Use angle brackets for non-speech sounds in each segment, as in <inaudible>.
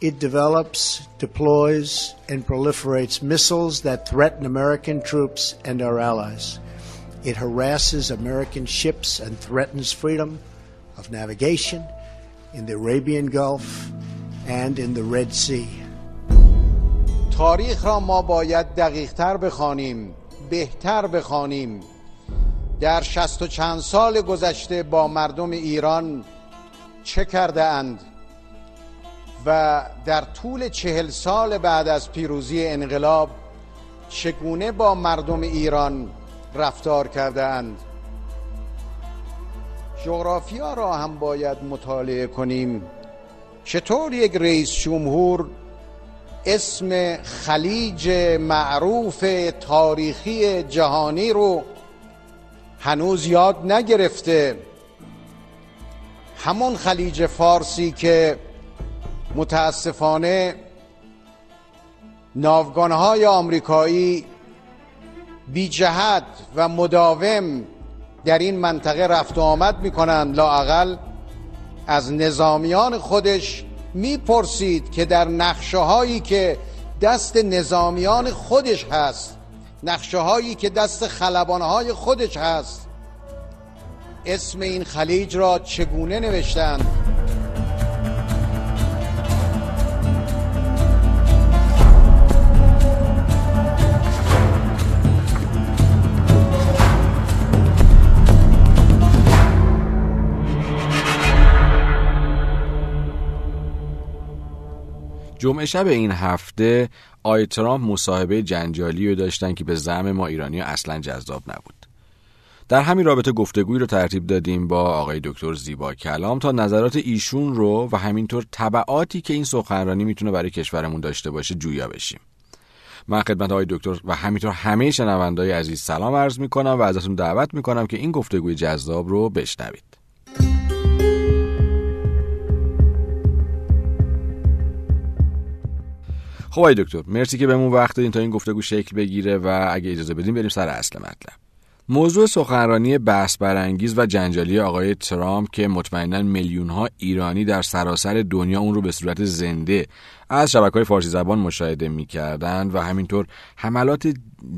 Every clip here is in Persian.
It develops, deploys, and proliferates missiles that threaten American troops and our allies. It harasses American ships and threatens freedom of navigation in the Arabian Gulf and in the Red Sea. تاریخ را ما باید دقیقتر بخوانیم بهتر بخوانیم در شست و چند سال گذشته با مردم ایران چه کرده اند و در طول چهل سال بعد از پیروزی انقلاب چگونه با مردم ایران رفتار کرده اند جغرافیا را هم باید مطالعه کنیم. چطور یک رئیس جمهور اسم خلیج معروف تاریخی جهانی رو هنوز یاد نگرفته؟ همون خلیج فارسی که متاسفانه ناوگانهای آمریکایی بی جهت و مداوم در این منطقه رفت و آمد می‌کنند. لااقل از نظامیان خودش می‌پرسید که در نقشه هایی که دست نظامیان خودش هست نقشه هایی که دست خلبان های خودش هست اسم این خلیج را چگونه نوشتند؟ جمعه شب این هفته آی ترامپ مصاحبه جنجالی رو داشتن که به زعم ما ایرانی اصلا جذاب نبود. در همین رابطه گفتگویی رو ترتیب دادیم با آقای دکتر زیبا کلام تا نظرات ایشون رو و همینطور طبعاتی که این سخنرانی می‌تونه برای کشورمون داشته باشه جویا بشیم. من خدمت آقای دکتر و همینطور همه شنوندای عزیز سلام عرض می‌کنم و ازتون دعوت می‌کنم که این گفتگوی جذاب رو بشنوید. خب آقای دکتر مرسی که بهمون وقت دادین تا این گفتگو شکل بگیره و اگه اجازه بدیم بریم سر اصل مطلب. موضوع سخنرانی بحث برانگیز و جنجالی آقای ترامپ که مطمئنا میلیون ایرانی در سراسر دنیا اون رو به صورت زنده از شبکه های فارسی زبان مشاهده می و همینطور حملات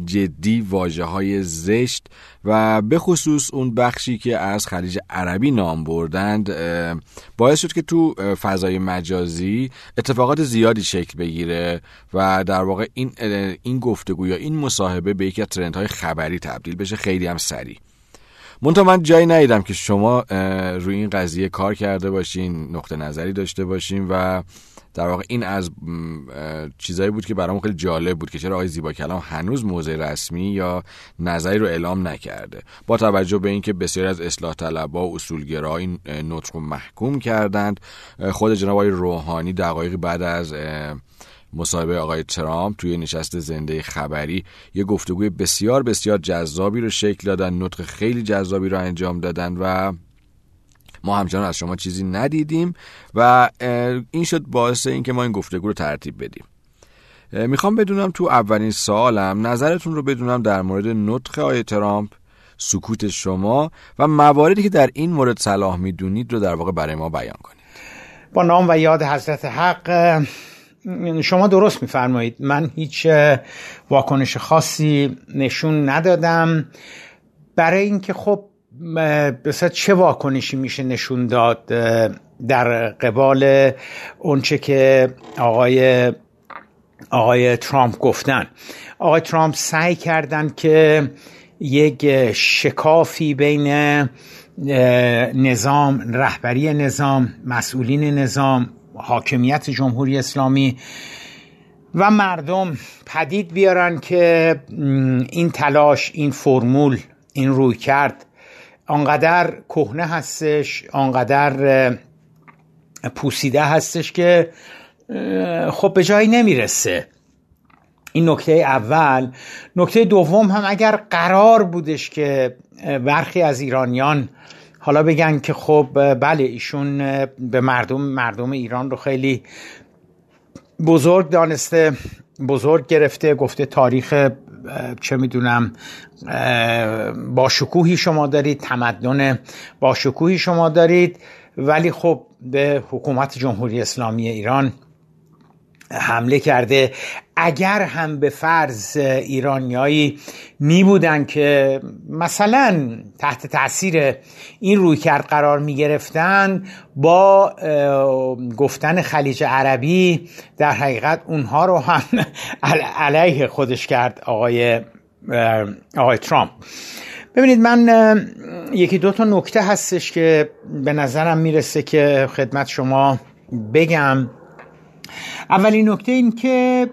جدی واجه های زشت و به خصوص اون بخشی که از خلیج عربی نام بردند باعث شد که تو فضای مجازی اتفاقات زیادی شکل بگیره و در واقع این این گفتگو یا این مصاحبه به یکی از ترندهای خبری تبدیل بشه. خیلی هم سریع. منتها من جایی ندیدم که شما روی این قضیه کار کرده باشین نقطه نظری داشته باشین و در واقع این از چیزایی بود که برام خیلی جالب بود که چرا آقای زیبا کلام هنوز موضع رسمی یا نظری رو اعلام نکرده. با توجه به اینکه بسیاری از اصلاح طلبها و اصولگرا این نطق محکوم کردند خود جناب آقای روحانی دقایقی بعد از مصاحبه آقای ترامپ توی نشست زنده خبری یه گفتگوی بسیار بسیار جذابی رو شکل دادن نطق خیلی جذابی رو انجام دادن و ما همچنان از شما چیزی ندیدیم و این شد باعث اینکه ما این گفتگو رو ترتیب بدیم. می‌خوام بدونم تو اولین سالم نظرتون رو بدونم در مورد نطق آقای ترامپ سکوت شما و مواردی که در این مورد صلاح می‌دونید رو در واقع برای ما بیان کنید. با نام و یاد حضرت حق شما درست میفرمایید. من هیچ واکنش خاصی نشون ندادم. برای اینکه خب بسید چه واکنشی میشه نشون داد در قبال اونچه که آقای آقای ترامپ گفتن. آقای ترامپ سعی کردن که یک شکافی بین نظام رهبری نظام مسئولین نظام حاکمیت جمهوری اسلامی و مردم پدید بیارن که این تلاش این فرمول این روی کرد آنقدر کهنه هستش آنقدر پوسیده هستش که خب به جایی نمی‌رسه. این نکته اول. نکته دوم هم اگر قرار بودش که برخی از ایرانیان حالا بگن که خب بله ایشون به مردم مردم ایران رو خیلی بزرگ دانسته بزرگ گرفته گفته تاریخ چه می‌دونم با شکوهی شما دارید تمدن با شکوهی شما دارید. ولی خب به حکومت جمهوری اسلامی ایران حمله کرده. اگر هم به فرض ایرانیایی می بودن که مثلا تحت تاثیر این روی کرد قرار می گرفتن با گفتن خلیج عربی در حقیقت اونها رو هم علیه خودش کرد آقای, آقای ترامپ. ببینید من یکی دو تا نکته هستش که به نظرم می‌رسه که خدمت شما بگم. اولین نکته این که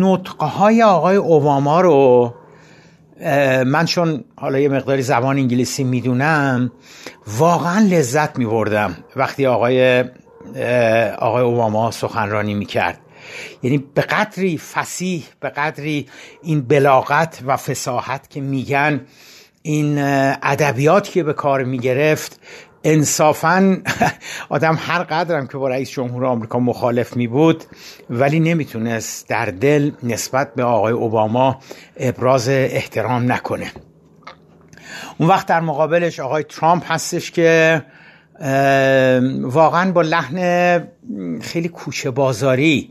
نطقه های آقای اوباما رو من چون حالا یه مقداری زبان انگلیسی می‌دونم واقعا لذت میبردم وقتی آقای آقای اوباما سخنرانی می‌کرد. یعنی به قدری فسیح به قدری این بلاغت و فساحت که میگن این ادبیات که به کار می‌گرفت انصافا <laughs> آدم هر قدرم که با رئیس جمهور آمریکا مخالف می بود ولی نمی‌تونست در دل نسبت به آقای اوباما ابراز احترام نکنه. اون وقت در مقابلش آقای ترامپ هستش که واقعا با لحن خیلی کوچه بازاری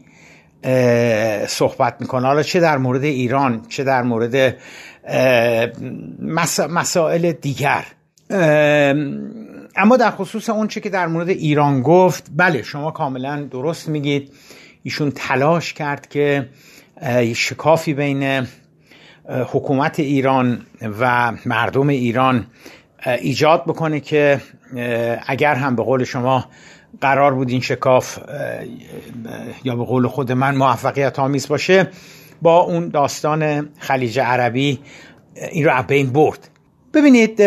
صحبت می‌کنه. حالا چه در مورد ایران چه در مورد مسائل دیگر. اما در خصوص اون چه که در مورد ایران گفت بله شما کاملا درست میگید. ایشون تلاش کرد که شکافی بین حکومت ایران و مردم ایران ایجاد بکنه که اگر هم به قول شما قرار بود این شکاف یا به قول خود من موفقیت آمیز باشه با اون داستان خلیج عربی این رو بین برد. ببینید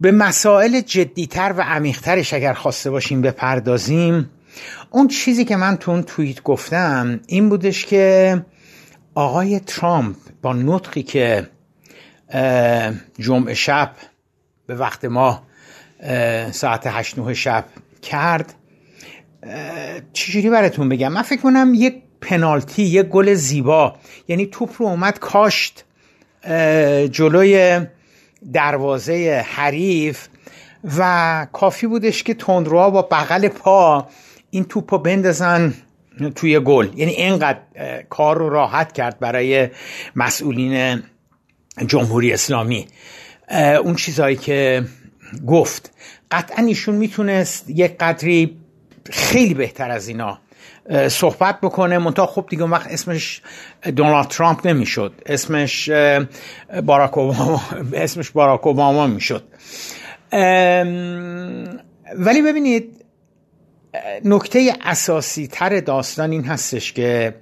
به مسائل جدیتر و عمیقترش اگر خواسته باشیم بپردازیم اون چیزی که من تو اون توییت گفتم این بودش که آقای ترامپ با نطقی که جمعه شب به وقت ما ساعت هشت نه شب کرد چجوری براتون بگم؟ من فکر کنم یک پنالتی یک گل زیبا یعنی توپ رو اومد کاشت جلوی دروازه حریف و کافی بودش که تندروها با بغل پا این توپ رو بندازن توی گل. یعنی اینقدر کار رو راحت کرد برای مسئولین جمهوری اسلامی. اون چیزهایی که گفت. قطعا ایشون می‌تونست یک قدری خیلی بهتر از اینا صحبت بکنه. منتها خب دیگه وقت اسمش دونالد ترامپ نمی‌شد. اسمش باراک اوباما اسمش باراک اوباما می‌شد. ولی ببینید نکته اساسی تر داستان این هستش که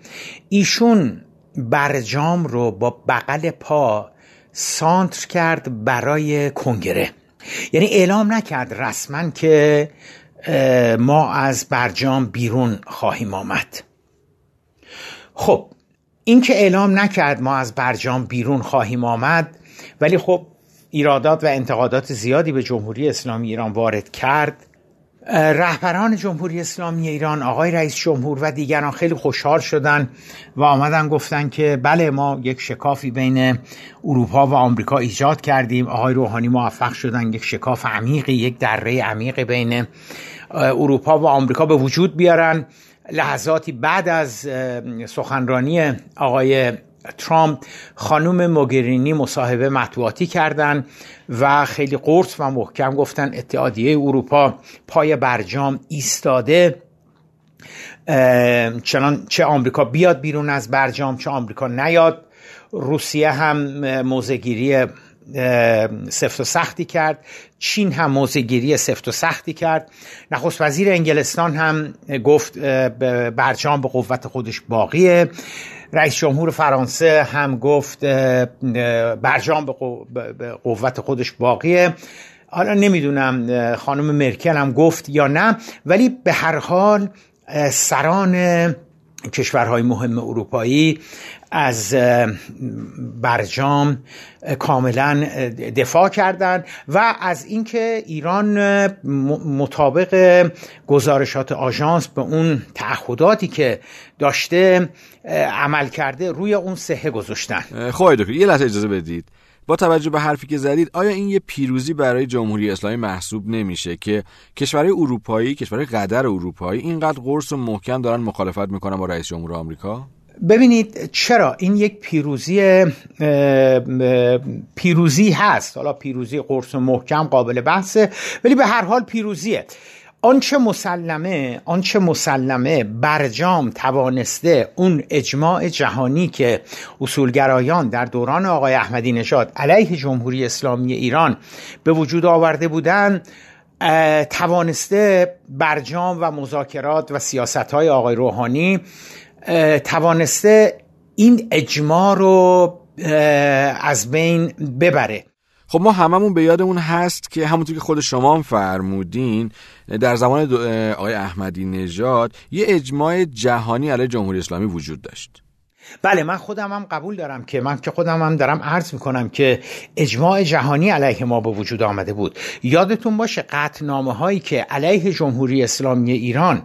ایشون برجام رو با بغل پا سانتر کرد برای کنگره. یعنی اعلام نکرد رسما که ما از برجام بیرون خواهیم آمد. خب این که اعلام نکرد ما از برجام بیرون خواهیم آمد ولی خب ایرادات و انتقادات زیادی به جمهوری اسلامی ایران وارد کرد. رهبران جمهوری اسلامی ایران آقای رئیس جمهور و دیگران خیلی خوشحال شدن و آمدن گفتن که بله ما یک شکافی بین اروپا و آمریکا ایجاد کردیم. آقای روحانی موفق شدن یک شکاف عمیقی یک دره عمیقی بین اروپا و آمریکا به وجود بیارن. لحظاتی بعد از سخنرانی آقای ترامپ خانم موگرینی مصاحبه مطبوعاتی کردند و خیلی قرص و محکم گفتن اتحادیه اروپا پای برجام ایستاده. چنان چه آمریکا بیاد بیرون از برجام چه آمریکا نیاد. روسیه هم موزگیری سفت و سختی کرد. چین هم موزگیری سفت و سختی کرد. نخست وزیر انگلستان هم گفت برجام به قوت خودش باقیه. رئیس جمهور فرانسه هم گفت برجام به قوت خودش باقیه. حالا نمی‌دونم خانم مرکل هم گفت یا نه ولی به هر حال سران کشورهای مهم اروپایی از برجام کاملا دفاع کردند و از اینکه ایران مطابق گزارشات آژانس به اون تعهداتی که داشته عمل کرده روی اون سهه گذاشتن. خواهی دکتر یه لحظه اجازه بدید. با توجه به حرفی که زدید آیا این یه پیروزی برای جمهوری اسلامی محسوب نمیشه که کشورهای اروپایی کشورهای قدر اروپایی اینقدر قرص و محکم دارن مخالفت می‌کنن با رئیس جمهور آمریکا؟ ببینید چرا؟ این یک پیروزی پیروزی هست. حالا پیروزی قرص و محکم قابل بحثه ولی به هر حال پیروزیه. آنچه مسلمه آنچه مسلمه برجام توانسته اون اجماع جهانی که اصولگرایان در دوران آقای احمدی نژاد علیه جمهوری اسلامی ایران به وجود آورده بودند توانسته برجام و مذاکرات و سیاست های آقای روحانی توانسته این اجماع رو از بین ببره. خب ما هممون به یادمون هست که همونطور که خود شما فرمودین در زمان آقای احمدی نژاد یه اجماع جهانی علیه جمهوری اسلامی وجود داشت. بله من خودم هم قبول دارم که من که خودم هم دارم عرض می‌کنم که اجماع جهانی علیه ما به وجود آمده بود. یادتون باشه قطنامه هایی که علیه جمهوری اسلامی ایران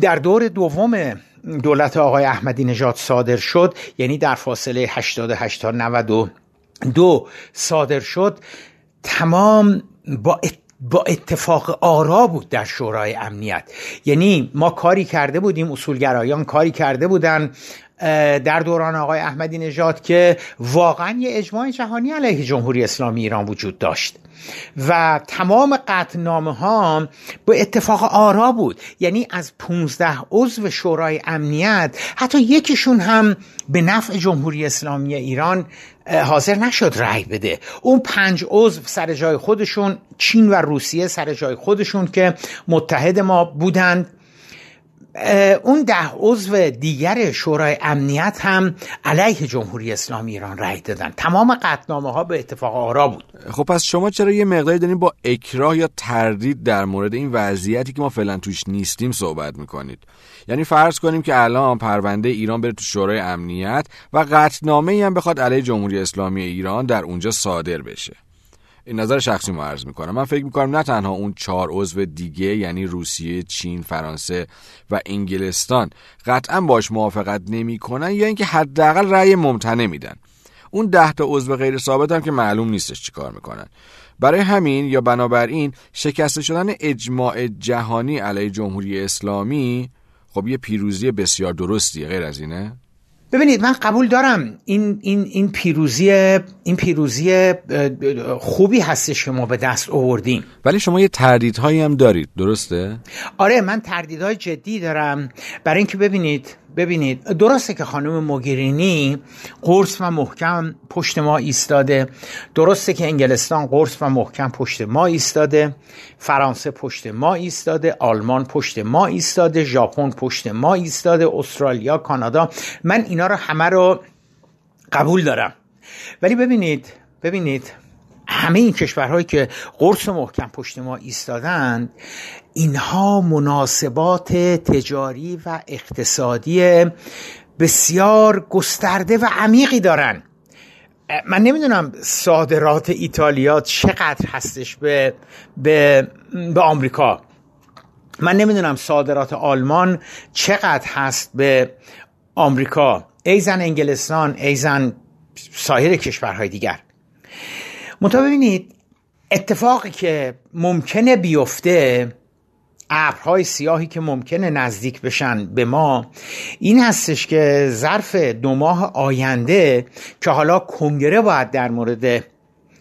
در دور دوم دولت آقای احمدی نژاد صادر شد یعنی در فاصله 88 تا 92 صادر شد تمام با با اتفاق آرا بود در شورای امنیت. یعنی ما کاری کرده بودیم اصولگرایان کاری کرده بودن در دوران آقای احمدی نژاد که واقعا یه اجماع جهانی علیه جمهوری اسلامی ایران وجود داشت. و تمام قطنامه ها به اتفاق آرا بود. یعنی از 15 عضو شورای امنیت حتی یکیشون هم به نفع جمهوری اسلامی ایران حاضر نشد رأی بده. اون پنج عضو سر جای خودشون چین و روسیه سر جای خودشون که متحد ما بودند. اون ده عضو دیگر شورای امنیت هم علیه جمهوری اسلامی ایران رأی دادن. تمام قطنامه ها به اتفاق آرا بود. خب پس شما چرا یه مقداری دارین با اکراه یا تردید در مورد این وضعیتی که ما فعلا توش نیستیم صحبت می‌کنید؟ یعنی فرض کنیم که الان پرونده ایران بره تو شورای امنیت و قطنامه ای هم بخواد علیه جمهوری اسلامی ایران در اونجا صادر بشه. این نظر شخصی ما عرض می‌کنم. من فکر می‌کنم نه تنها اون چهار عضو دیگه یعنی روسیه چین فرانسه و انگلستان قطعا باش موافقت نمی‌کنن یا اینکه حداقل رأی ممتنع میدن. اون ده تا عضو غیر ثابت هم که معلوم نیستش چیکار می‌کنن. برای همین یا بنابراین شکسته شدن اجماع جهانی علیه جمهوری اسلامی خب یه پیروزی بسیار درستیه غیر از اینه؟ ببینید من قبول دارم این این این پیروزی این پیروزی خوبی هستش که ما به دست آوردیم. ولی شما یه تردیدهایی هم دارید درسته؟ آره من تردیدهای جدی دارم. برای اینکه ببینید ببینید درسته که خانم موگرینی قرص و محکم پشت ما ایستاده. درسته که انگلستان قرص و محکم پشت ما ایستاده. فرانسه پشت ما ایستاده. آلمان پشت ما ایستاده. ژاپن پشت ما ایستاده. استرالیا کانادا. من اینا رو همه رو قبول دارم. ولی ببینید ببینید همه این کشورهایی که قرص محکم پشت ما ایستادند اینها مناسبات تجاری و اقتصادی بسیار گسترده و عمیقی دارن. من نمی‌دونم صادرات ایتالیا چقدر هستش به, به, به آمریکا. من نمی‌دونم صادرات آلمان چقدر هست به آمریکا. ایزن انگلستان ایزن سایر کشورهای دیگر. منتها ببینید اتفاقی که ممکنه بیفته ابرهای سیاهی که ممکنه نزدیک بشن به ما این هستش که ظرف دو ماه آینده که حالا کنگره باید در مورد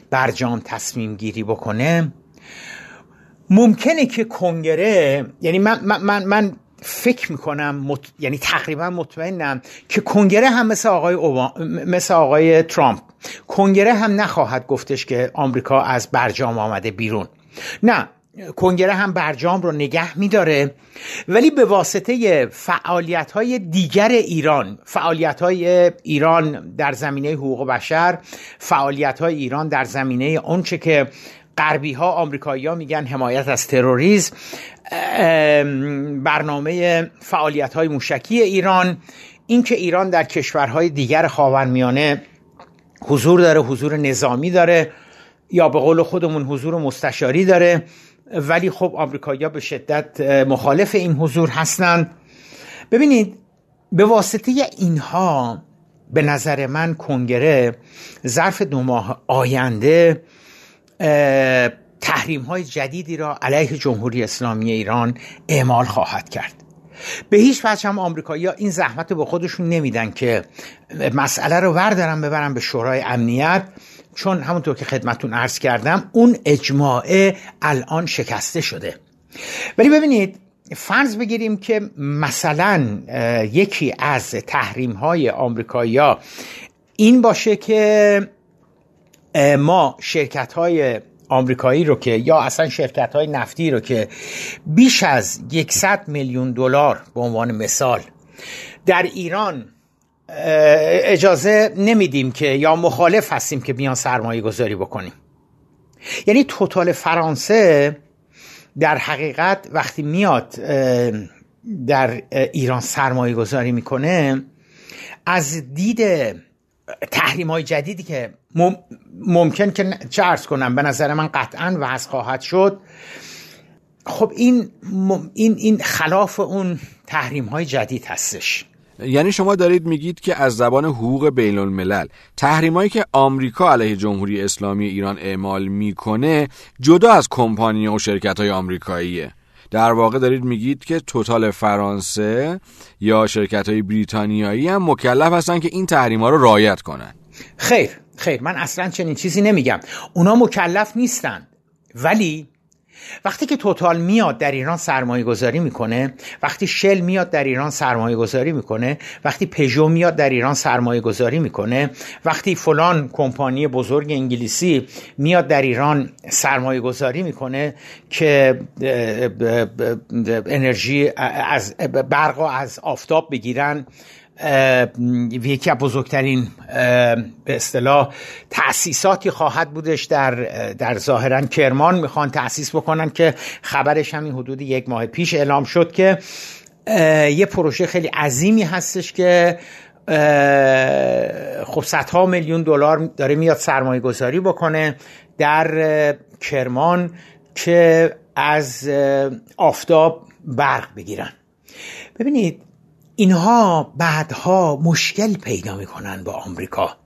برجام تصمیم گیری بکنه ممکنه که کنگره یعنی من, من, من فکر می‌کنم یعنی تقریبا مطمئنم که کنگره هم مثل آقای, مثل آقای ترامپ کنگره هم نخواهد گفتش که آمریکا از برجام آمده بیرون. نه کنگره هم برجام رو نگه میداره. ولی به واسطه فعالیت های دیگر ایران فعالیت های ایران در زمینه حقوق بشر فعالیت های ایران در زمینه آنچه که غربی ها آمریکایی ها میگن حمایت از تروریسم برنامه فعالیت های موشکی ایران اینکه ایران در کشورهای دیگر خاورمیانه حضور داره حضور نظامی داره یا به قول خودمون حضور مستشاری داره. ولی خب آمریکایی‌ها به شدت مخالف این حضور هستند. ببینید به واسطه اینها به نظر من کنگره ظرف دو ماه آینده تحریم های جدیدی را علیه جمهوری اسلامی ایران اعمال خواهد کرد. به هیچ وجه هم آمریکایی ها این زحمت رو به خودشون نمیدن که مسئله رو وردارن ببرن به شورای امنیت. چون همونطور که خدمتون عرض کردم اون اجماعه الان شکسته شده. ولی ببینید فرض بگیریم که مثلا یکی از تحریم های آمریکایی این باشه که ما شرکت های آمریکایی رو که یا اصلا شرکت های نفتی رو که بیش از 100 میلیون دلار به عنوان مثال در ایران اجازه نمیدیم که یا مخالف هستیم که بیان سرمایه گذاری بکنیم. یعنی توتال فرانسه در حقیقت وقتی میاد در ایران سرمایه گذاری می‌کنه از دید تحریم های جدیدی که ممکن که چه ارز کنم به نظر من قطعا وضع خواهد شد. خب این این این خلاف اون تحریم های جدید هستش. یعنی شما دارید میگید که از زبان حقوق بین الملل تحریمایی که آمریکا علیه جمهوری اسلامی ایران اعمال می‌کنه جدا از کمپانی و شرکت های آمریکاییه. در واقع دارید میگید که توتال فرانسه یا شرکت های بریتانیایی هم مکلف هستن که این تحریم ها رو رعایت کنن. خیر خیر. من اصلا چنین چیزی نمیگم. اونا مکلف نیستند ولی وقتی که توتال میاد در ایران سرمایه گذاری می‌کنه وقتی شل میاد در ایران سرمایه گذاری می‌کنه وقتی پژو میاد در ایران سرمایه گذاری می‌کنه وقتی فلان کمپانی بزرگ انگلیسی میاد در ایران سرمایه گذاری می‌کنه که انرژی از برق از آفتاب بگیرن یکی از بزرگترین به اصطلاح تأسیساتی خواهد بودش در در ظاهرا کرمان. می‌خوان تأسیس بکنن که خبرش همین حدود یک ماه پیش اعلام شد که یه پروژه خیلی عظیمی هستش که خب صدها میلیون دلار داره میاد سرمایه گذاری بکنه در کرمان که از آفتاب برق بگیرن. ببینید اینها بعدها مشکل پیدا می‌کنن با آمریکا.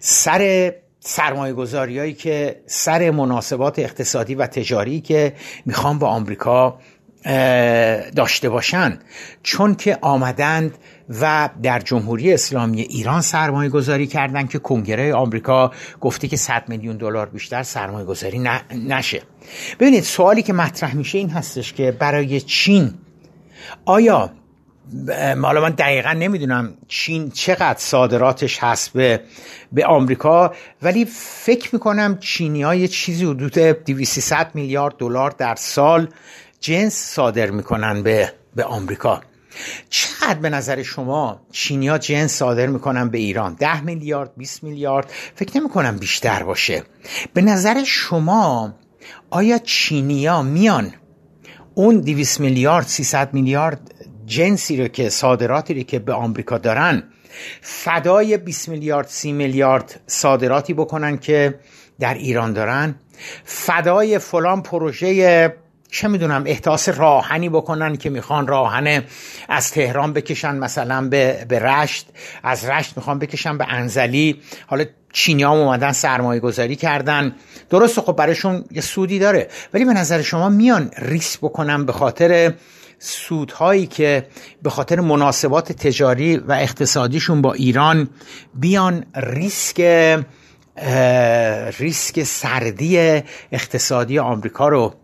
سر سرمایه گذاری که سر مناسبات اقتصادی و تجاری که می‌خوان با آمریکا داشته باشن. چون که آمدند و در جمهوری اسلامی ایران سرمایه گذاری کردن که کنگره آمریکا گفته که 100 میلیون دلار بیشتر سرمایه گذاری نشه. ببینید سوالی که مطرح میشه این هستش که برای چین آیا حالا من دقیقا نمی‌دونم چین چقدر صادراتش هست به, به آمریکا ولی فکر می‌کنم چینی های چیزی حدود 200 میلیارد دلار در سال جنس صادر می‌کنن به, به آمریکا. چقدر به نظر شما چینیا جنس صادر می‌کنن به ایران؟ ده میلیارد 20 میلیارد؟ فکر نمی کنم بیشتر باشه. به نظر شما آیا چینیا میان اون 200 میلیارد 300 میلیارد جنسی رو که صادراتی رو که به آمریکا دارن فدای 20 میلیارد 30 میلیارد صادراتی بکنن که در ایران دارن فدای فلان پروژه چه می‌دونم احتاس راهنی بکنن که می‌خوان راهن از تهران بکشن مثلا به, به رشت از رشت می‌خوان بکشن به انزلی. حالا چینی هم اومدن سرمایه گذاری کردن. درسته خب برایشون یه سودی داره ولی به نظر شما میان ریس بکنن به خاطر سودهایی که به خاطر مناسبات تجاری و اقتصادیشون با ایران بیان ریسک ریسک سردی اقتصادی آمریکا رو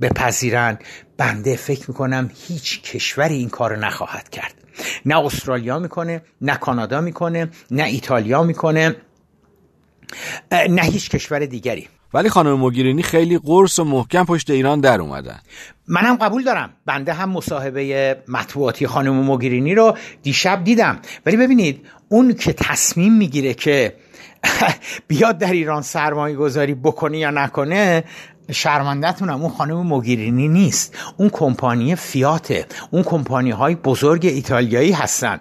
بپذیرن. بنده فکر می‌کنم هیچ کشوری این کار نخواهد کرد. نه استرالیا می‌کنه نه کانادا می‌کنه نه ایتالیا می‌کنه نه هیچ کشور دیگری. ولی خانم موگیرینی خیلی قرص و محکم پشت ایران در اومدن. منم قبول دارم. بنده هم مصاحبه مطبوعاتی خانم موگیرینی رو دیشب دیدم. ولی ببینید اون که تصمیم می‌گیره که <laughs> بیاد در ایران سرمایه گذاری بکنه یا نکنه شرمندتونم اون خانم موگیرینی نیست. اون کمپانی فیاته. اون کمپانی های بزرگ ایتالیایی هستن.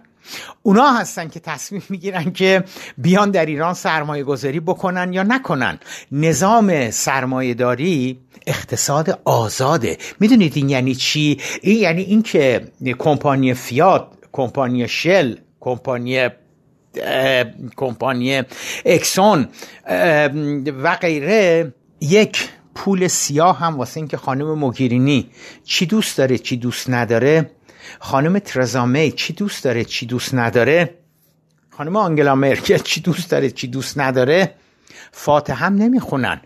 اونا هستن که تصمیم می‌گیرن که بیان در ایران سرمایه گذاری بکنن یا نکنن. نظام سرمایه داری اقتصاد آزاده. می‌دونید این یعنی چی؟ این یعنی اینکه کمپانی فیات کمپانی شل کمپانی کمپانی اکسون و غیره یک پول سیاه هم واسه اینکه خانم موگیرینی چی دوست داره چی دوست نداره؟ خانم ترزامی چی دوست داره چی دوست نداره؟ خانم آنگلا مرکل چی دوست داره چی دوست نداره؟ فاتح هم نمی‌خونن.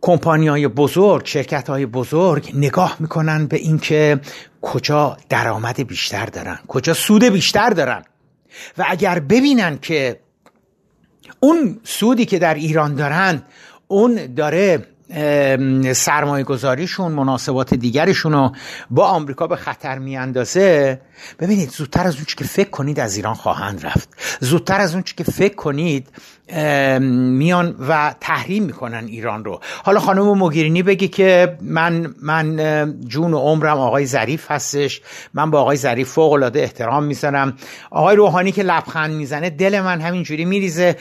کمپانی های بزرگ شرکت های بزرگ نگاه می‌کنن به اینکه کجا درآمد بیشتر دارن کجا سود بیشتر دارن. و اگر ببینن که اون سودی که در ایران دارن اون داره سرمایه گذاریشون مناسبات دیگرشون رو با آمریکا به خطر میاندازه. ببینید زودتر از اون که فکر کنید از ایران خواهند رفت. زودتر از اون که فکر کنید میان و تحریم می‌کنن ایران رو. حالا خانم موگیرینی بگی که من من جون و عمرم آقای ظریف هستش. من با آقای ظریف فوق العاده احترام می‌ذارم. آقای روحانی که لبخند می‌زنه دل من همینجوری میریزه.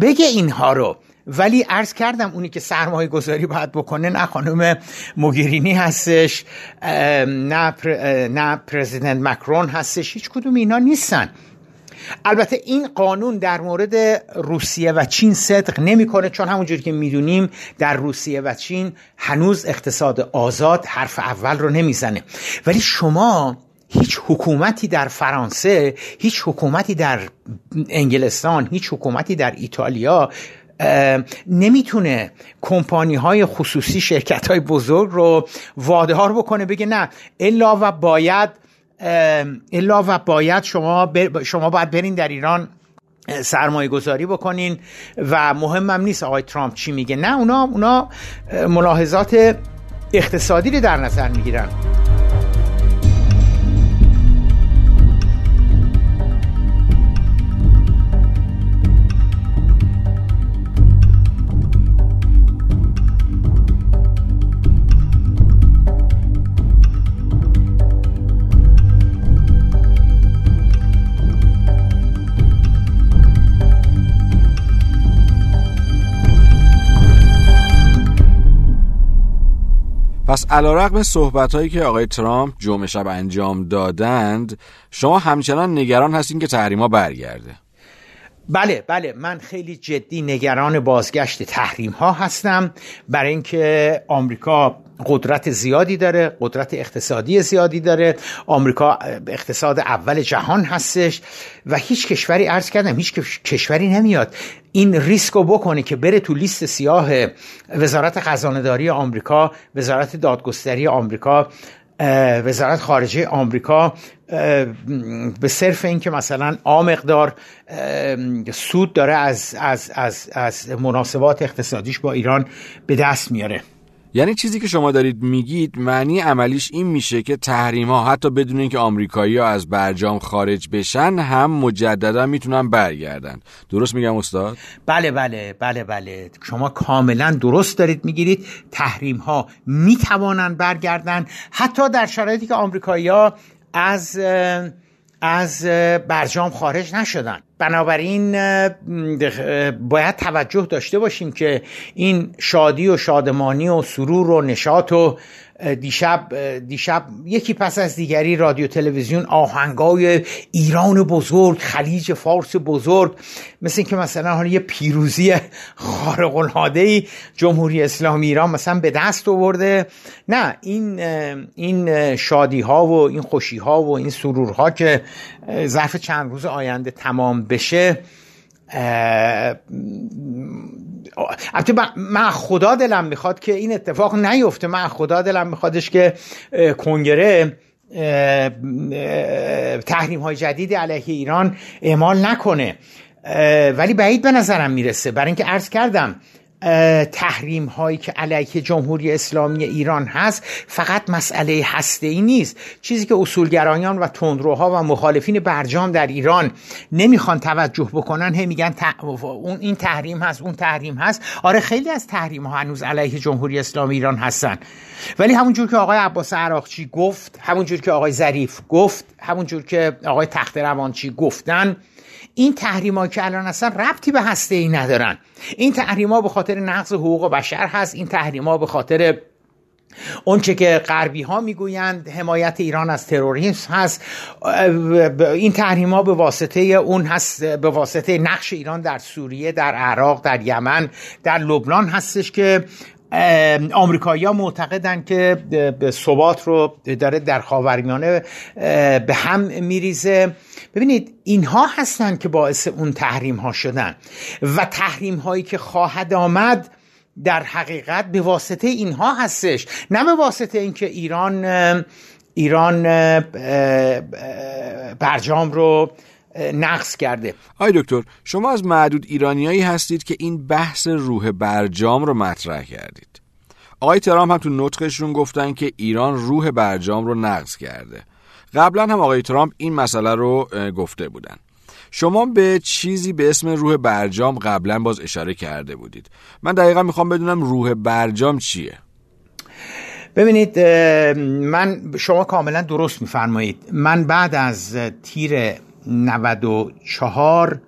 بگه اینها رو. ولی عرض کردم اونی که سرمایه گذاری باید بکنه نه خانم موگیرینی هستش نه, نه پرزیدنت مکرون هستش هیچ کدوم اینا نیستن. البته این قانون در مورد روسیه و چین صدق نمی‌کنه چون همونجوری که می‌دونیم در روسیه و چین هنوز اقتصاد آزاد حرف اول رو نمی‌زنه. ولی شما هیچ حکومتی در فرانسه هیچ حکومتی در انگلستان هیچ حکومتی در ایتالیا نمی‌تونه کمپانی های خصوصی شرکت های بزرگ رو وادار بکنه بگه نه الا و باید الا و باید شما شما باید برین در ایران سرمایه گذاری بکنین و مهمم نیست آقای ترامپ چی میگه. نه اونا اونا ملاحظات اقتصادی رو در نظر می‌گیرن. پس علا رقم صحبت هایی که آقای ترامپ جمعه شب انجام دادند شما همچنان نگران هستین که تحریما برگرده. بله بله من خیلی جدی نگران بازگشت تحریم ها هستم. برای اینکه آمریکا قدرت زیادی داره قدرت اقتصادی زیادی داره. آمریکا اقتصاد اول جهان هستش و هیچ کشوری عرض کردم هیچ کشوری نمیاد این ریسک رو بکنه که بره تو لیست سیاه وزارت خزانهداری آمریکا وزارت دادگستری آمریکا وزارت خارجه آمریکا به صرف اینکه مثلا آ سود داره از, از, از, از مناسبات اقتصادیش با ایران به دست میاره. یعنی چیزی که شما دارید میگید معنی عملیش این میشه که تحریم ها حتی بدون اینکه آمریکایی ها از برجام خارج بشن هم مجددا می‌تونن برگردن. درست میگم استاد؟ بله بله بله بله. شما کاملا درست دارید می‌گیرید. تحریم ها می‌توانن برگردن. حتی در شرایطی که آمریکایی ها از از برجام خارج نشدن. بنابراین باید توجه داشته باشیم که این شادی و شادمانی و سرور و نشاط و دیشب دیشب یکی پس از دیگری رادیو تلویزیون آهنگای ایران بزرگ خلیج فارس بزرگ مثل اینکه مثلا حالا یه پیروزی خارق العاده جمهوری اسلامی ایران مثلا به دست آورده. نه این این شادی ها و این خوشی ها و این سرورها که ظرف چند روز آینده تمام بشه البته من خدا دلم می‌خواد که این اتفاق نیفته. من خدا دلم میخوادش که کنگره تحریم های جدید علیه ایران اعمال نکنه. ولی بعید به نظرم می‌رسه. برای اینکه عرض کردم تحریم هایی که علیه جمهوری اسلامی ایران هست فقط مسئله هسته ای نیست. چیزی که اصولگرایان و تندروها و مخالفین برجام در ایران نمی‌خوان توجه بکنن هم میگن اون این تحریم هست اون تحریم هست. آره خیلی از تحریم ها هنوز علیه جمهوری اسلامی ایران هستن. ولی همونجور که آقای عباس عراقچی گفت همونجور که آقای ظریف گفت همونجور که آقای تخت روانچی گفتن این تحریما که الان اصلا ربطی به هسته ای ندارن. این تحریما به خاطر نقض حقوق بشر هست. این تحریما به خاطر اونچه که غربی ها می‌گویند حمایت ایران از تروریسم هست. این تحریم ها به واسطه اون هست به واسطه نقش ایران در سوریه در عراق در یمن در لبنان هستش که آمریکایی‌ها معتقدند که ثبات رو داره در خاورمیانه به هم میریزه. ببینید اینها هستند که باعث اون تحریم ها شدن و تحریم هایی که خواهد آمد در حقیقت به واسطه اینها هستش. نه به واسطه اینکه ایران ایران برجام رو نقص کرده. آی دکتر شما از معدود ایرانیایی هستید که این بحث روح برجام رو مطرح کردید. آقای ترامپ هم تو نطقشون گفتن که ایران روح برجام رو نقض کرده. قبلا هم آقای ترامپ این مسئله رو گفته بودن. شما به چیزی به اسم روح برجام قبلا باز اشاره کرده بودید. من دقیقا می‌خوام بدونم روح برجام چیه؟ ببینید من شما کاملا درست میفرمایید. من بعد از تیر 94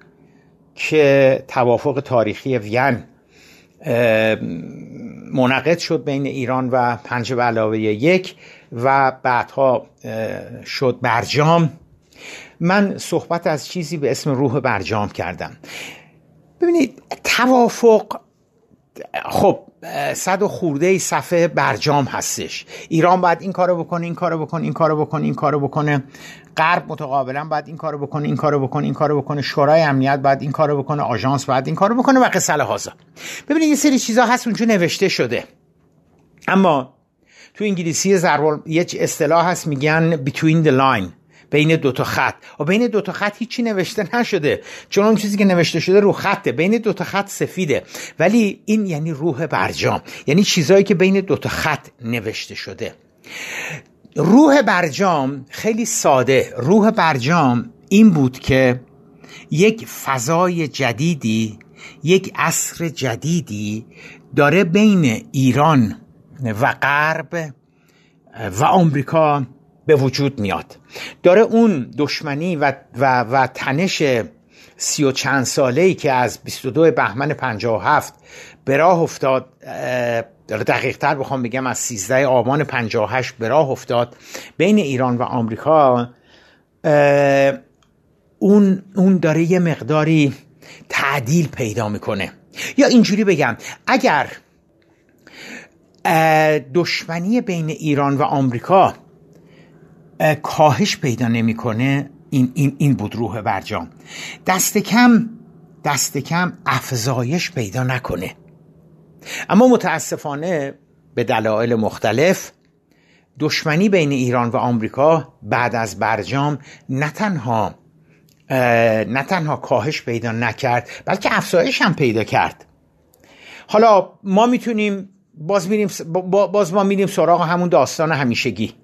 که توافق تاریخی وین منعقد شد بین ایران و پنج به علاوه یک و بعدها شد برجام. من صحبت از چیزی به اسم روح برجام کردم. ببینید توافق خب صد و خورده صفحه برجام هستش. ایران باید این کارو بکنه این کارو بکنه این کارو بکنه این کارو بکنه. غرب متقابلا باید این کارو بکنه این کارو بکنه این کارو بکنه. شورای امنیت باید این کارو بکنه. آژانس باید این کارو بکنه و قصه هازا ببینید یه سری چیزا هست اونجا نوشته شده. اما تو انگلیسی زربال یه اصطلاح هست میگن between the line بین دو تا خط. و بین دو تا خط هیچی نوشته نشده چون اون چیزی که نوشته شده رو خطه. بین دو تا خط سفیده. ولی این یعنی روح برجام یعنی چیزایی که بین دو تا خط نوشته شده. روح برجام خیلی ساده. روح برجام این بود که یک فضای جدیدی یک عصر جدیدی داره بین ایران و غرب و آمریکا به وجود میاد. داره اون دشمنی و, و, و تنش سی و چند ساله ای که از 22 بهمن 57 به راه افتاد دقیق تر بخوام بگم از 13 آبان 58 به راه افتاد بین ایران و آمریکا اون, اون داره یه مقداری تعدیل پیدا می‌کنه. یا اینجوری بگم اگر دشمنی بین ایران و آمریکا کاهش پیدا نمی‌کنه. این, این, این بود روح برجام. دست کم دست کم افزایش پیدا نکنه. اما متاسفانه به دلایل مختلف دشمنی بین ایران و آمریکا بعد از برجام نه تنها نه تنها کاهش پیدا نکرد بلکه افزایش هم پیدا کرد. حالا ما می‌تونیم باز میریم باز ما میریم سراغ همون داستان همیشگی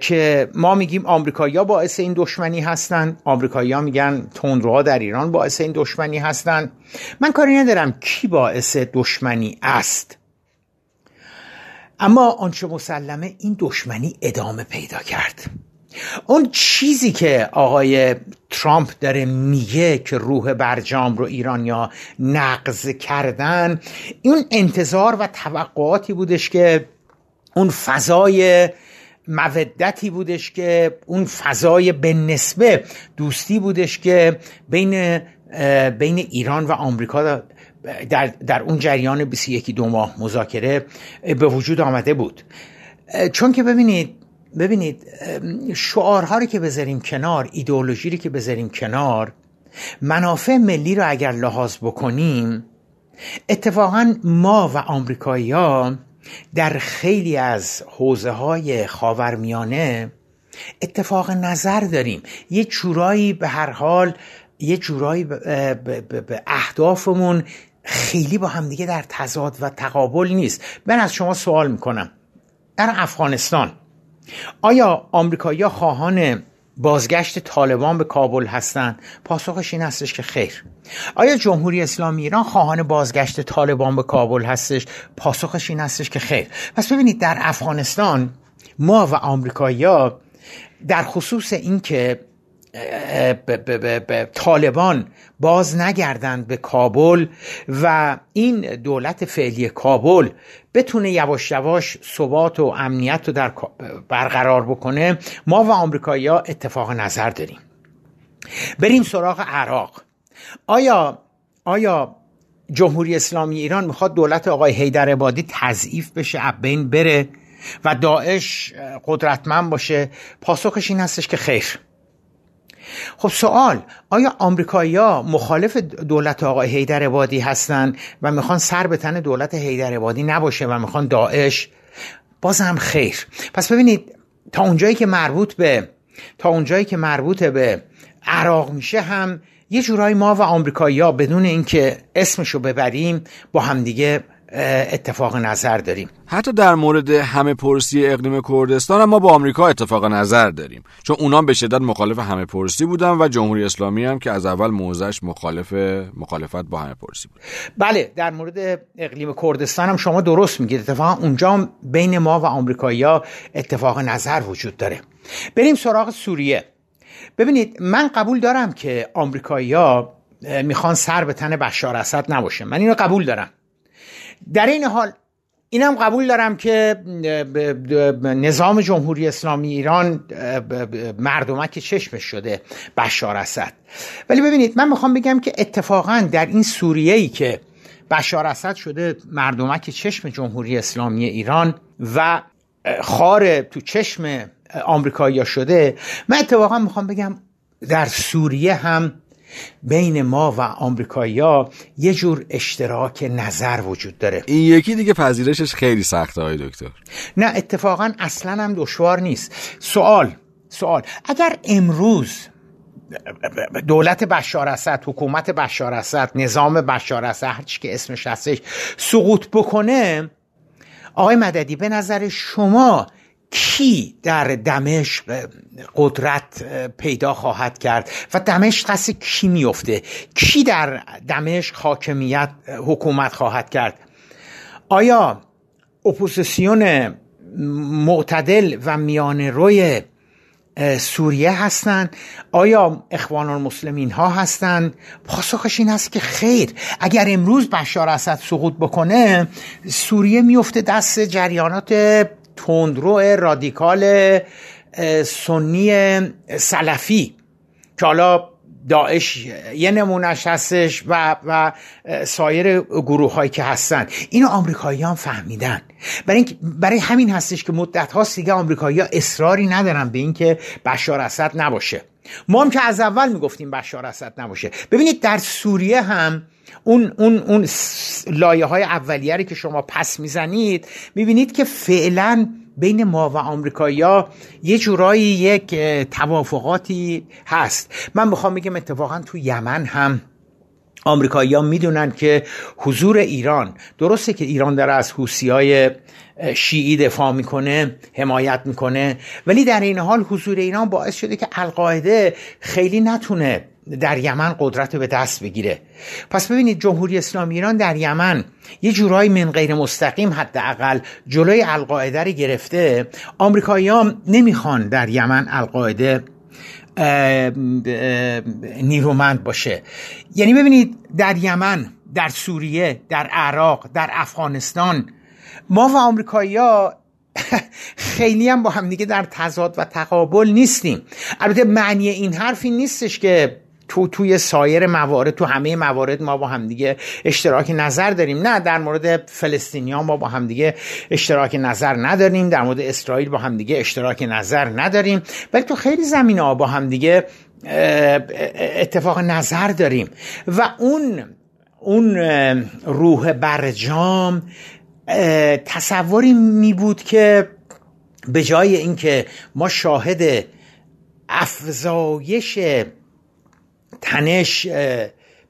که ما میگیم آمریکایی‌ها باعث این دشمنی هستن. آمریکایی‌ها میگن تندروها در ایران باعث این دشمنی هستن. من کاری ندارم کی باعث دشمنی است. اما آنچه مسلمه این دشمنی ادامه پیدا کرد. اون چیزی که آقای ترامپ داره میگه که روح برجام رو ایرانیا نقض کردن این انتظار و توقعاتی بودش که اون فضای مودتی بودش که اون فضای به نسبه دوستی بودش که بین بین ایران و آمریکا در, در اون جریان 21 دو ماه مذاکره به وجود آمده بود. چون که ببینید ببینید شعارها رو که بذاریم کنار ایدئولوژی رو که بذاریم کنار منافع ملی رو اگر لحاظ بکنیم اتفاقا ما و آمریکایی ها در خیلی از حوزه های خاورمیانه اتفاق نظر داریم. یه جورایی به هر حال یه جورایی به اهدافمون خیلی با همدیگه در تضاد و تقابل نیست. من از شما سوال می‌کنم. در افغانستان آیا آمریکایی‌ها خواهان بازگشت طالبان به کابل هستند؟ پاسخش این هستش که خیر. آیا جمهوری اسلامی ایران خواهان بازگشت طالبان به کابل هستش؟ پاسخش این هستش که خیر. پس ببینید در افغانستان ما و آمریکایی‌ها در خصوص اینکه طالبان باز نگردند به کابل و این دولت فعلی کابل بتونه یواش یواش ثبات و امنیت رو در برقرار بکنه. ما و آمریکایی اتفاق نظر داریم. بریم سراغ عراق. آیا آیا جمهوری اسلامی ایران می‌خواد دولت آقای حیدر عبادی تضعیف بشه بین بره و داعش قدرتمند باشه؟ پاسخش این هستش که خیر. خب سوال آیا آمریکایی‌ها مخالف دولت آقای حیدر عبادی هستند و می‌خوان سر به تن دولت حیدر عبادی نباشه و می‌خوان داعش؟ باز هم خیر. پس ببینید تا اونجایی که مربوط به تا اونجایی که مربوط به عراق میشه هم یه جورایی ما و آمریکایی‌ها بدون اینکه اسمشو ببریم با همدیگه اتفاق نظر داریم. حتی در مورد همه پرسی اقلیم کردستان هم ما با آمریکا اتفاق نظر داریم. چون اونا به شدت مخالف همه پرسی بودن و جمهوری اسلامی هم که از اول موضعش مخالف مخالفت با همه پرسی بود. بله در مورد اقلیم کردستان هم شما درست میگید. اتفاقا اونجا بین ما و آمریکایی‌ها اتفاق نظر وجود داره. بریم سراغ سوریه. ببینید من قبول دارم که آمریکایی‌ها می‌خوان سر به تن بشار اسد نباشه. من اینو قبول دارم. در این حال اینم قبول دارم که نظام جمهوری اسلامی ایران مردمک چشمش شده بشار اسد. ولی ببینید من می‌خوام بگم که اتفاقا در این سوریه ای که بشار اسد شده مردمک چشم جمهوری اسلامی ایران و خار تو چشم آمریکایی شده من اتفاقا می‌خوام بگم در سوریه هم بین ما و آمریکایی‌ها یه جور اشتراک نظر وجود داره. این یکی دیگه پذیرشش خیلی سخته های دکتر. نه اتفاقا اصلا هم دشوار نیست. سوال سوال. اگر امروز دولت بشار اسد حکومت بشار اسد نظام بشار اسد هرچی که اسمش هستش سقوط بکنه آقای مددی به نظر شما کی در دمشق قدرت پیدا خواهد کرد و دمشق دست کی میفته کی در دمشق حاکمیت حکومت خواهد کرد؟ آیا اپوزیسیون معتدل و میان روی سوریه هستند؟ آیا اخوان المسلمین ها هستند؟ پاسخش این است که خیر. اگر امروز بشار اسد سقوط بکنه سوریه میفته دست جریانات تندرو رادیکال سنی سلفی که حالا داعش یه نمونهش هستش و, و سایر گروه هایی که هستن. اینو آمریکایی هم فهمیدن. برای, برای همین هستش که مدت هاست دیگه آمریکایی ها اصراری ندارن به اینکه بشار اسد نباشه. ما هم که از اول می‌گفتیم بشار اسد نباشه. ببینید در سوریه هم اون اون اون لایه های اولیه که شما پس می‌زنید می‌بینید که فعلا بین ما و آمریکایی‌ها یه جورایی یک توافقاتی هست. من می‌خوام بگم اتفاقا تو یمن هم آمریکایی‌ها می‌دونن که حضور ایران درسته که ایران داره از های شیعی دفاع می‌کنه حمایت می‌کنه ولی در این حال حضور ایران باعث شده که القاعده خیلی نتونه در یمن قدرت به دست بگیره. پس ببینید جمهوری اسلامی ایران در یمن یه جورایی من غیر مستقیم حداقل جلوی القاعده رو گرفته. آمریکایی‌ها نمی‌خوان در یمن القاعده نیرومند باشه. یعنی ببینید در یمن در سوریه در عراق در افغانستان ما و آمریکایی‌ها <laughs> خیلی هم با هم دیگه در تضاد و تقابل نیستیم. البته معنی این حرفی نیستش که تو توی سایر موارد تو همه موارد ما با همدیگه اشتراک نظر داریم. نه در مورد فلسطینیان ما با همدیگه اشتراک نظر نداریم در مورد اسرائیل با همدیگه اشتراک نظر نداریم ولی تو خیلی زمین ها با همدیگه اتفاق نظر داریم. و اون اون روح برجام تصوری می بود که به جای اینکه ما شاهد افزایش تنش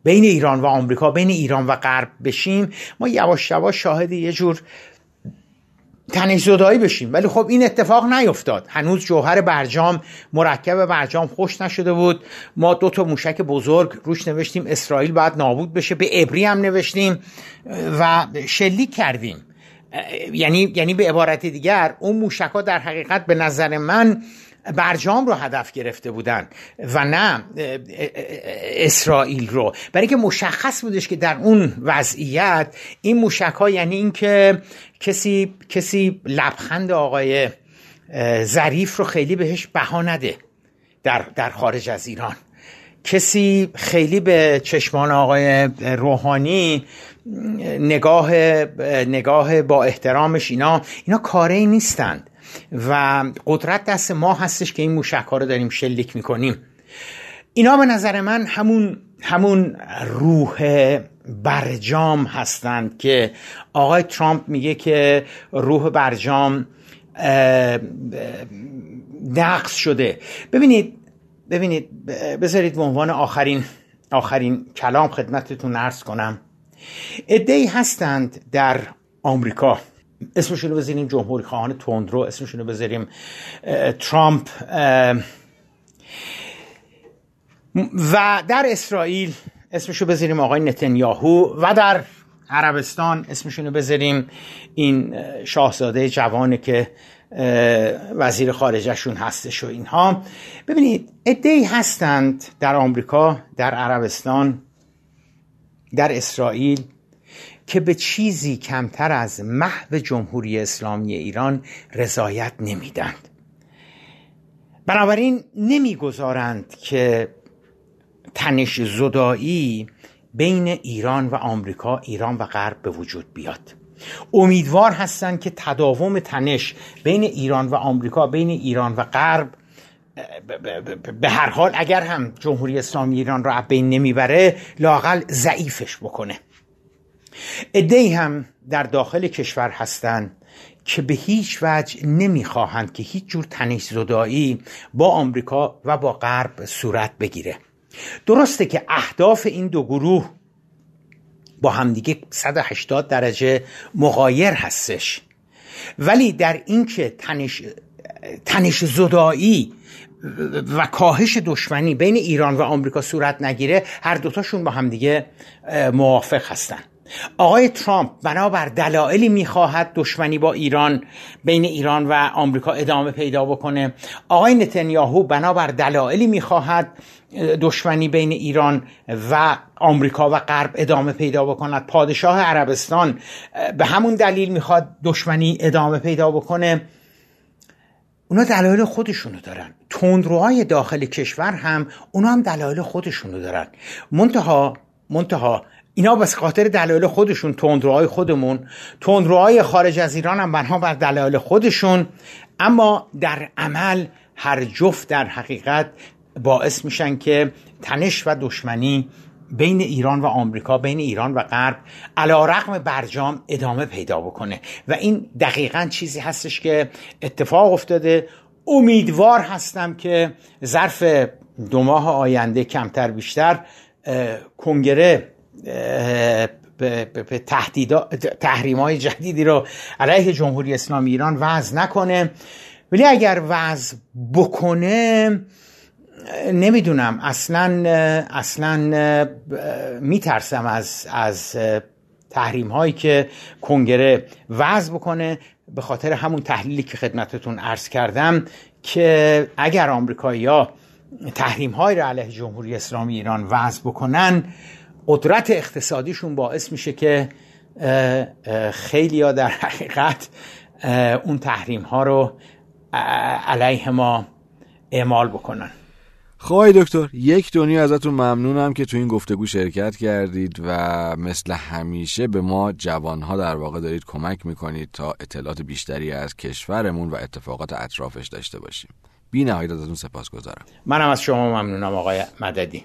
بین ایران و آمریکا بین ایران و غرب بشیم ما یواش یواش شاهد یه جور تنش زدایی بشیم. ولی خب این اتفاق نیفتاد. هنوز جوهر برجام مرکب برجام خوش نشده بود. ما دو تا موشک بزرگ روش نوشتیم. اسرائیل باید نابود بشه. به ابری هم نوشتیم و شلیک کردیم. یعنی یعنی به عبارت دیگر اون موشک ها در حقیقت به نظر من برجام رو هدف گرفته بودن و نه اسرائیل رو. برای که مشخص بودش که در اون وضعیت این موشک ها یعنی اینکه کسی کسی لبخند آقای ظریف رو خیلی بهش بها نده در, در خارج از ایران. کسی خیلی به چشمان آقای روحانی نگاه نگاه با احترامش اینا اینا کاری نیستند. و قدرت دست ما هستش که این موشک ها رو داریم شلیک می‌کنیم. اینا به نظر من همون همون روح برجام هستند که آقای ترامپ میگه که روح برجام نقص شده. ببینید ببینید بذارید به عنوان آخرین آخرین کلام خدمتتون عرض کنم. ادهی هستند در آمریکا. اسمشون رو بذاریم جمهوری خواهان تندرو اسمشون رو بذاریم ترامپ و در اسرائیل اسمش رو بذاریم آقای نتانیاهو و در عربستان اسمشون رو بذاریم این شاهزاده جوانه که وزیر خارجشون هستش و اینها. ببینید ادهی هستند در آمریکا در عربستان در اسرائیل. که به چیزی کمتر از محو جمهوری اسلامی ایران رضایت نمیدند. بنابراین نمی‌گذارند که تنش زدایی بین ایران و آمریکا ایران و غرب به وجود بیاد. امیدوار هستند که تداوم تنش بین ایران و آمریکا بین ایران و غرب به هر حال اگر هم جمهوری اسلامی ایران را بین نمی‌بره لاقل ضعیفش بکنه. ادهی هم در داخل کشور هستند که به هیچ وجه نمی‌خواهند که هیچ جور تنش زدایی با آمریکا و با غرب صورت بگیره. درسته که اهداف این دو گروه با همدیگه 180 درجه مغایر هستش. ولی در اینکه تنش تنش زدایی و کاهش دشمنی بین ایران و آمریکا صورت نگیره هر دوتاشون با همدیگه موافق هستن. آقای ترامپ بنابر دلایلی می‌خواهد دشمنی با ایران بین ایران و آمریکا ادامه پیدا بکنه. آقای نتانیاهو بنابر دلایلی می‌خواهد دشمنی بین ایران و آمریکا و غرب ادامه پیدا بکند. پادشاه عربستان به همون دلیل می‌خواد دشمنی ادامه پیدا بکنه. اونا دلایل خودشونو دارن. تندروهای داخل کشور هم اونا هم دلایل خودشونو دارن. منتها منتها اینا بس خاطر دلایل خودشون تندروهای خودمون. تندروهای خارج از ایران هم بنها بر دلایل خودشون. اما در عمل هر جفت در حقیقت باعث میشن که تنش و دشمنی بین ایران و آمریکا بین ایران و غرب علا رقم برجام ادامه پیدا بکنه. و این دقیقا چیزی هستش که اتفاق افتاده. امیدوار هستم که ظرف دو ماه آینده کمتر بیشتر کنگره به تحریم های جدیدی رو علیه جمهوری اسلامی ایران وضع نکنه. ولی اگر وضع بکنه نمی‌دونم. اصلا اصلا میترسم از از تحریم هایی که کنگره وضع بکنه. به خاطر همون تحلیلی که خدمتتون عرض کردم که اگر آمریکایی ها تحریم های را علیه جمهوری اسلامی ایران وضع بکنن قدرت اقتصادیشون باعث میشه که خیلی ها در حقیقت اون تحریم ها رو علیه ما اعمال بکنن. خواهی دکتر یک دنیا ازتون ممنونم که تو این گفتگو شرکت کردید و مثل همیشه به ما جوانها در واقع دارید کمک می‌کنید تا اطلاعات بیشتری از کشورمون و اتفاقات اطرافش داشته باشیم. بی نهایت ازتون سپاس گذارم منم از شما ممنونم آقای مددی.